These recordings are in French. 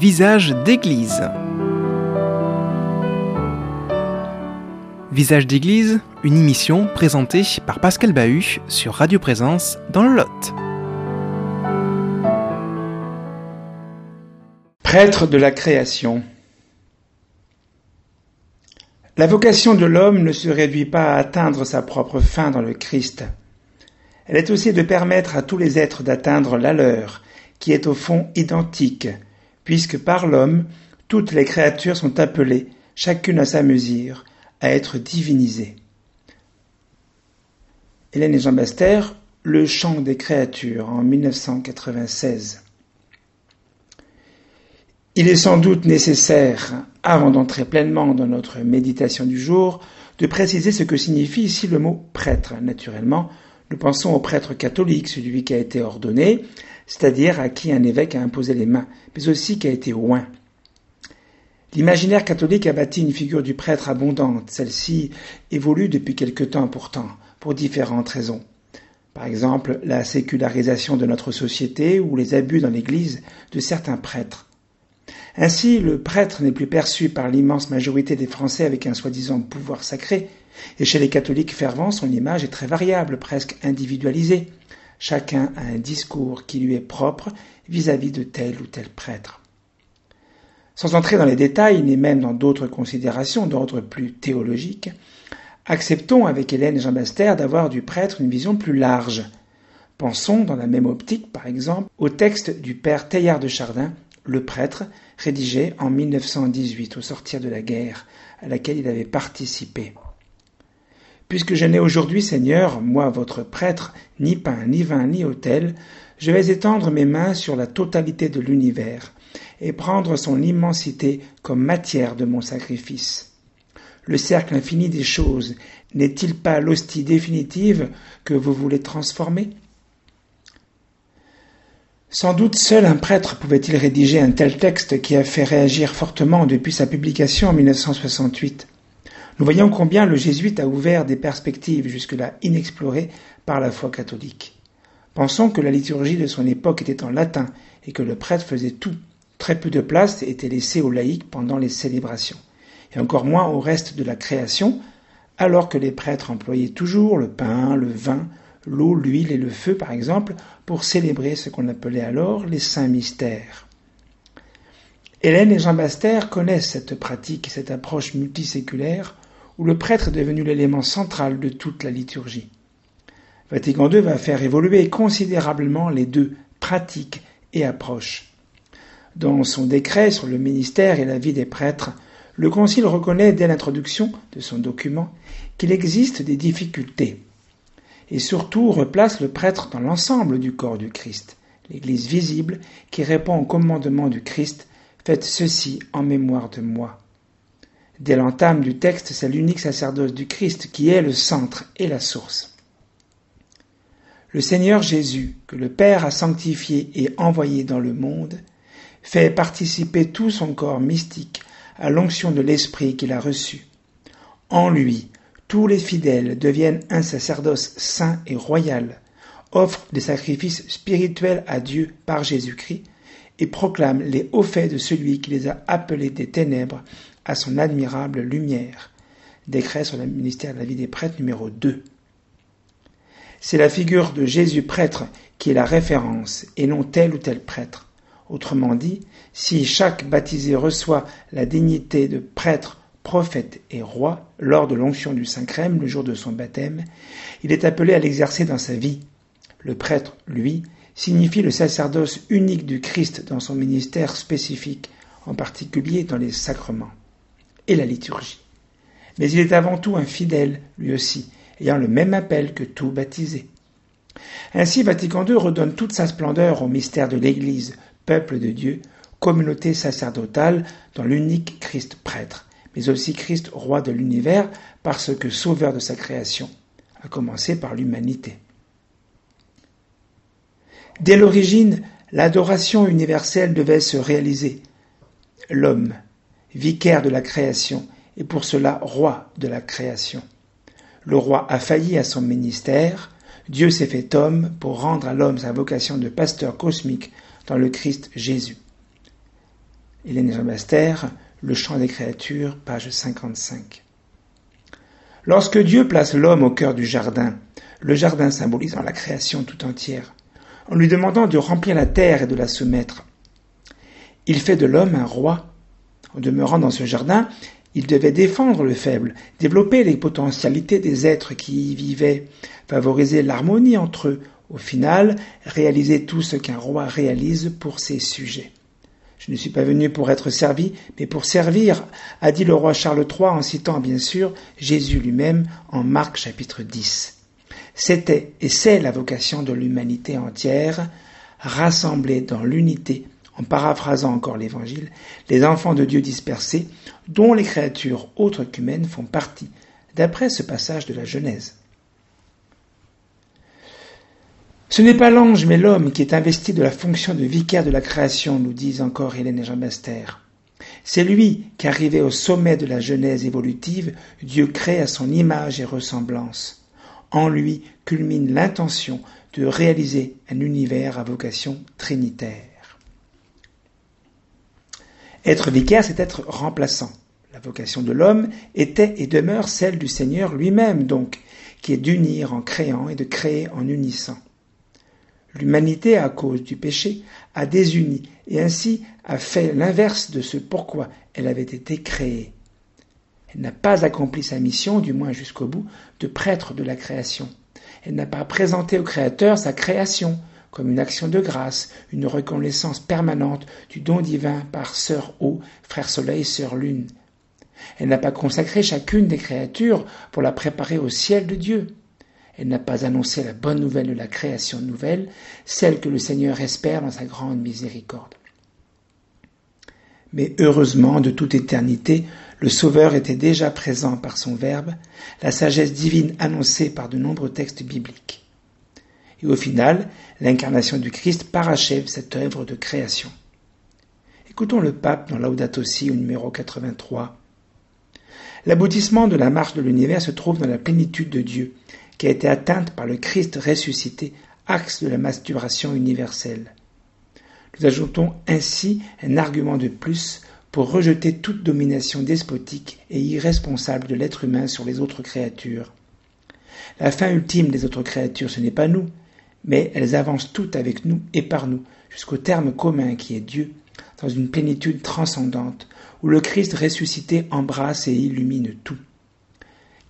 Visage d'église. Visage d'église, une émission présentée par Pascal Bahut sur Radio Présence dans le Lot. Prêtre de la création. La vocation de l'homme ne se réduit pas à atteindre sa propre fin dans le Christ. Elle est aussi de permettre à tous les êtres d'atteindre la leur, qui est au fond identique, puisque par l'homme, toutes les créatures sont appelées, chacune à sa mesure, à être divinisées. Hélène et Jean Baster, Le chant des créatures en 1996. Il est sans doute nécessaire, avant d'entrer pleinement dans notre méditation du jour, de préciser ce que signifie ici le mot prêtre. Naturellement, nous pensons au prêtre catholique, celui qui a été ordonné, c'est-à-dire à qui un évêque a imposé les mains, mais aussi qui a été oint. L'imaginaire catholique a bâti une figure du prêtre abondante. Celle-ci évolue depuis quelque temps pourtant, pour différentes raisons. Par exemple, la sécularisation de notre société ou les abus dans l'Église de certains prêtres. Ainsi, le prêtre n'est plus perçu par l'immense majorité des Français avec un soi-disant pouvoir sacré, et chez les catholiques fervents, son image est très variable, presque individualisée. Chacun a un discours qui lui est propre vis-à-vis de tel ou tel prêtre. Sans entrer dans les détails, ni même dans d'autres considérations d'ordre plus théologique, acceptons avec Hélène et Jean Baster d'avoir du prêtre une vision plus large. Pensons, dans la même optique, par exemple, au texte du père Teilhard de Chardin, le prêtre, rédigé en 1918 au sortir de la guerre, à laquelle il avait participé. Puisque je n'ai aujourd'hui, Seigneur, moi votre prêtre, ni pain, ni vin, ni autel, je vais étendre mes mains sur la totalité de l'univers, et prendre son immensité comme matière de mon sacrifice. Le cercle infini des choses n'est-il pas l'hostie définitive que vous voulez transformer? Sans doute seul un prêtre pouvait-il rédiger un tel texte qui a fait réagir fortement depuis sa publication en 1968. Nous voyons combien le jésuite a ouvert des perspectives jusque-là inexplorées par la foi catholique. Pensons que la liturgie de son époque était en latin et que le prêtre faisait tout. Très peu de place était laissée aux laïcs pendant les célébrations, et encore moins au reste de la création, alors que les prêtres employaient toujours le pain, le vin, l'eau, l'huile et le feu, par exemple, pour célébrer ce qu'on appelait alors les saints mystères. Hélène et Jean Baster connaissent cette pratique et cette approche multiséculaire où le prêtre est devenu l'élément central de toute la liturgie. Vatican II va faire évoluer considérablement les deux, pratiques et approches. Dans son décret sur le ministère et la vie des prêtres, le Concile reconnaît dès l'introduction de son document qu'il existe des difficultés et surtout replace le prêtre dans l'ensemble du corps du Christ, l'Église visible qui répond au commandement du Christ Faites ceci en mémoire de moi. Dès l'entame du texte, c'est l'unique sacerdoce du Christ qui est le centre et la source. Le Seigneur Jésus, que le Père a sanctifié et envoyé dans le monde, fait participer tout son corps mystique à l'onction de l'Esprit qu'il a reçu. En lui, tous les fidèles deviennent un sacerdoce saint et royal, offrent des sacrifices spirituels à Dieu par Jésus-Christ et proclament les hauts faits de celui qui les a appelés des ténèbres à son admirable lumière. Décret sur le ministère de la vie des prêtres numéro 2. C'est la figure de Jésus prêtre qui est la référence et non tel ou tel prêtre. Autrement dit, si chaque baptisé reçoit la dignité de prêtre, prophète et roi lors de l'onction du Saint-Crème le jour de son baptême, il est appelé à l'exercer dans sa vie. Le prêtre, lui, signifie le sacerdoce unique du Christ dans son ministère spécifique, en particulier dans les sacrements la liturgie. Mais il est avant tout un fidèle, lui aussi, ayant le même appel que tout baptisé. Ainsi, Vatican II redonne toute sa splendeur au mystère de l'Église, peuple de Dieu, communauté sacerdotale dans l'unique Christ prêtre, mais aussi Christ roi de l'univers parce que sauveur de sa création, à commencer par l'humanité. Dès l'origine, l'adoration universelle devait se réaliser. L'homme, vicaire de la création, et pour cela roi de la création. Le roi a failli à son ministère, Dieu s'est fait homme pour rendre à l'homme sa vocation de pasteur cosmique dans le Christ Jésus. Hélène Jean Le chant des créatures, page 55. Lorsque Dieu place l'homme au cœur du jardin, le jardin symbolisant la création tout entière, en lui demandant de remplir la terre et de la soumettre, il fait de l'homme un roi. En demeurant dans ce jardin, il devait défendre le faible, développer les potentialités des êtres qui y vivaient, favoriser l'harmonie entre eux, au final, réaliser tout ce qu'un roi réalise pour ses sujets. Je ne suis pas venu pour être servi, mais pour servir, a dit le roi Charles III en citant bien sûr Jésus lui-même en Marc chapitre 10. C'était et c'est la vocation de l'humanité entière, rassemblée dans l'unité, en paraphrasant encore l'Évangile, les enfants de Dieu dispersés, dont les créatures autres qu'humaines font partie, d'après ce passage de la Genèse. Ce n'est pas l'ange mais l'homme qui est investi de la fonction de vicaire de la création, nous disent encore Hélène et Jean Baster. C'est lui qui, arrivé au sommet de la genèse évolutive, Dieu crée à son image et ressemblance. En lui culmine l'intention de réaliser un univers à vocation trinitaire. Être vicaire, c'est être remplaçant. La vocation de l'homme était et demeure celle du Seigneur lui-même, donc, qui est d'unir en créant et de créer en unissant. L'humanité, à cause du péché, a désuni et ainsi a fait l'inverse de ce pourquoi elle avait été créée. Elle n'a pas accompli sa mission, du moins jusqu'au bout, de prêtre de la création. Elle n'a pas présenté au Créateur sa création comme une action de grâce, une reconnaissance permanente du don divin par Sœur Eau, Frère Soleil, Sœur Lune. Elle n'a pas consacré chacune des créatures pour la préparer au ciel de Dieu. Elle n'a pas annoncé la bonne nouvelle de la création nouvelle, celle que le Seigneur espère dans sa grande miséricorde. Mais heureusement, de toute éternité, le Sauveur était déjà présent par son Verbe, la sagesse divine annoncée par de nombreux textes bibliques. Et au final, l'incarnation du Christ parachève cette œuvre de création. Écoutons le pape dans Laudato Si au numéro 83. L'aboutissement de la marche de l'univers se trouve dans la plénitude de Dieu, qui a été atteinte par le Christ ressuscité, axe de la masturbation universelle. Nous ajoutons ainsi un argument de plus pour rejeter toute domination despotique et irresponsable de l'être humain sur les autres créatures. La fin ultime des autres créatures, ce n'est pas nous, mais elles avancent toutes avec nous et par nous, jusqu'au terme commun qui est Dieu, dans une plénitude transcendante, où le Christ ressuscité embrasse et illumine tout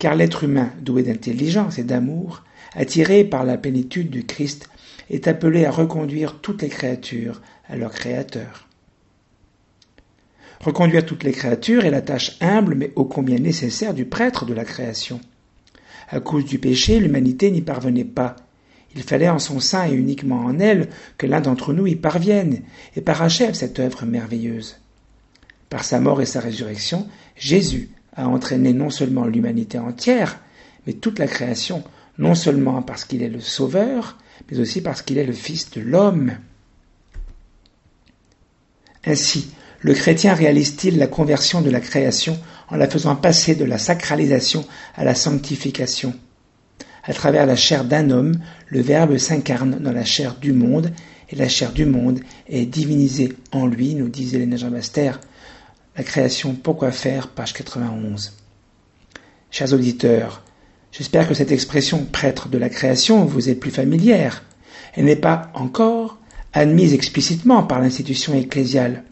car l'être humain, doué d'intelligence et d'amour, attiré par la plénitude du Christ, est appelé à reconduire toutes les créatures à leur Créateur. Reconduire toutes les créatures est la tâche humble mais ô combien nécessaire du prêtre de la création. À cause du péché, l'humanité n'y parvenait pas. Il fallait en son sein et uniquement en elle que l'un d'entre nous y parvienne et parachève cette œuvre merveilleuse. Par sa mort et sa résurrection, Jésus a entraîné non seulement l'humanité entière, mais toute la création, non seulement parce qu'il est le Sauveur, mais aussi parce qu'il est le Fils de l'homme. Ainsi, le chrétien réalise-t-il la conversion de la création en la faisant passer de la sacralisation à la sanctification? À travers la chair d'un homme, le Verbe s'incarne dans la chair du monde, et la chair du monde est divinisée en lui, nous disait Hélène Jean la création, pourquoi faire, page 91. Chers auditeurs, j'espère que cette expression prêtre de la création vous est plus familière. Elle n'est pas encore admise explicitement par l'institution ecclésiale.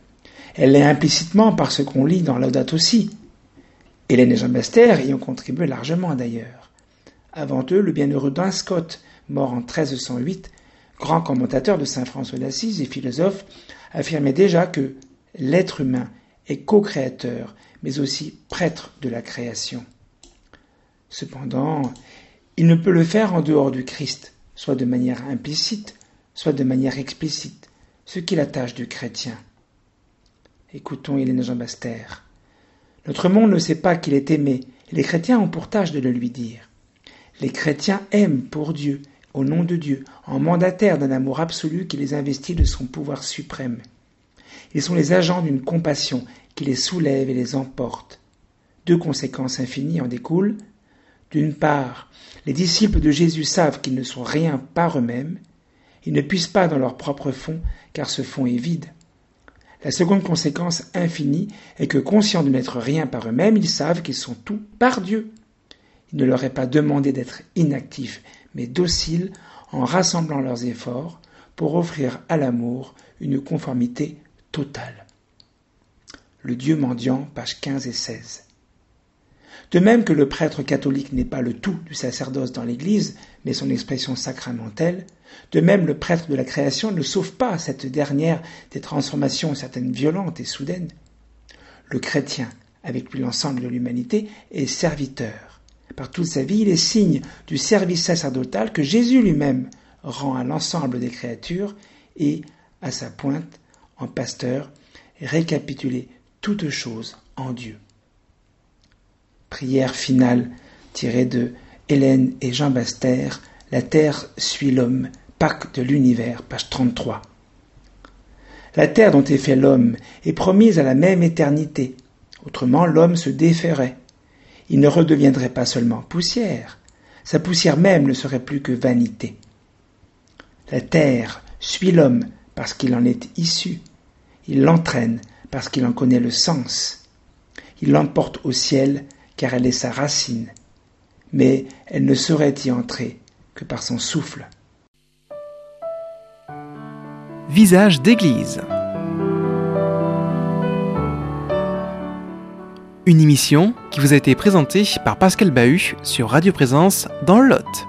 Elle l'est implicitement par ce qu'on lit dans Laudato aussi. Hélène et Jean Baster y ont contribué largement d'ailleurs. Avant eux, le bienheureux Dan Scott, mort en 1308, grand commentateur de saint François d'Assise et philosophe, affirmait déjà que l'être humain est co-créateur, mais aussi prêtre de la création. Cependant, il ne peut le faire en dehors du Christ, soit de manière implicite, soit de manière explicite, ce qui est la tâche du chrétien. Écoutons Hélène Jean Baster. Notre monde ne sait pas qu'il est aimé, et les chrétiens ont pour tâche de le lui dire. Les chrétiens aiment pour Dieu, au nom de Dieu, en mandataire d'un amour absolu qui les investit de son pouvoir suprême. Ils sont les agents d'une compassion qui les soulève et les emporte. Deux conséquences infinies en découlent. D'une part, les disciples de Jésus savent qu'ils ne sont rien par eux-mêmes, ils ne puissent pas dans leur propre fond, car ce fond est vide. La seconde conséquence infinie est que, conscients de n'être rien par eux-mêmes, ils savent qu'ils sont tout par Dieu. Il ne leur est pas demandé d'être inactifs, mais dociles en rassemblant leurs efforts pour offrir à l'amour une conformité totale. Le Dieu mendiant, pages 15 et 16. De même que le prêtre catholique n'est pas le tout du sacerdoce dans l'Église, mais son expression sacramentelle, de même le prêtre de la création ne sauve pas cette dernière des transformations certaines violentes et soudaines. Le chrétien, avec lui l'ensemble de l'humanité, est serviteur. Par toute sa vie, il est signe du service sacerdotal que Jésus lui-même rend à l'ensemble des créatures et, à sa pointe, en pasteur, récapituler toutes choses en Dieu. Prière finale tirée de Hélène et Jean Baster, La terre suit l'homme, Pâques de l'univers, page 33. La terre dont est fait l'homme est promise à la même éternité. Autrement, l'homme se déferait. Il ne redeviendrait pas seulement poussière, sa poussière même ne serait plus que vanité. La terre suit l'homme parce qu'il en est issu. Il l'entraîne parce qu'il en connaît le sens. Il l'emporte au ciel car elle est sa racine, mais elle ne saurait y entrer que par son souffle. Visage d'église. Une émission qui vous a été présentée par Pascal Bahut sur Radio Présence dans le Lot.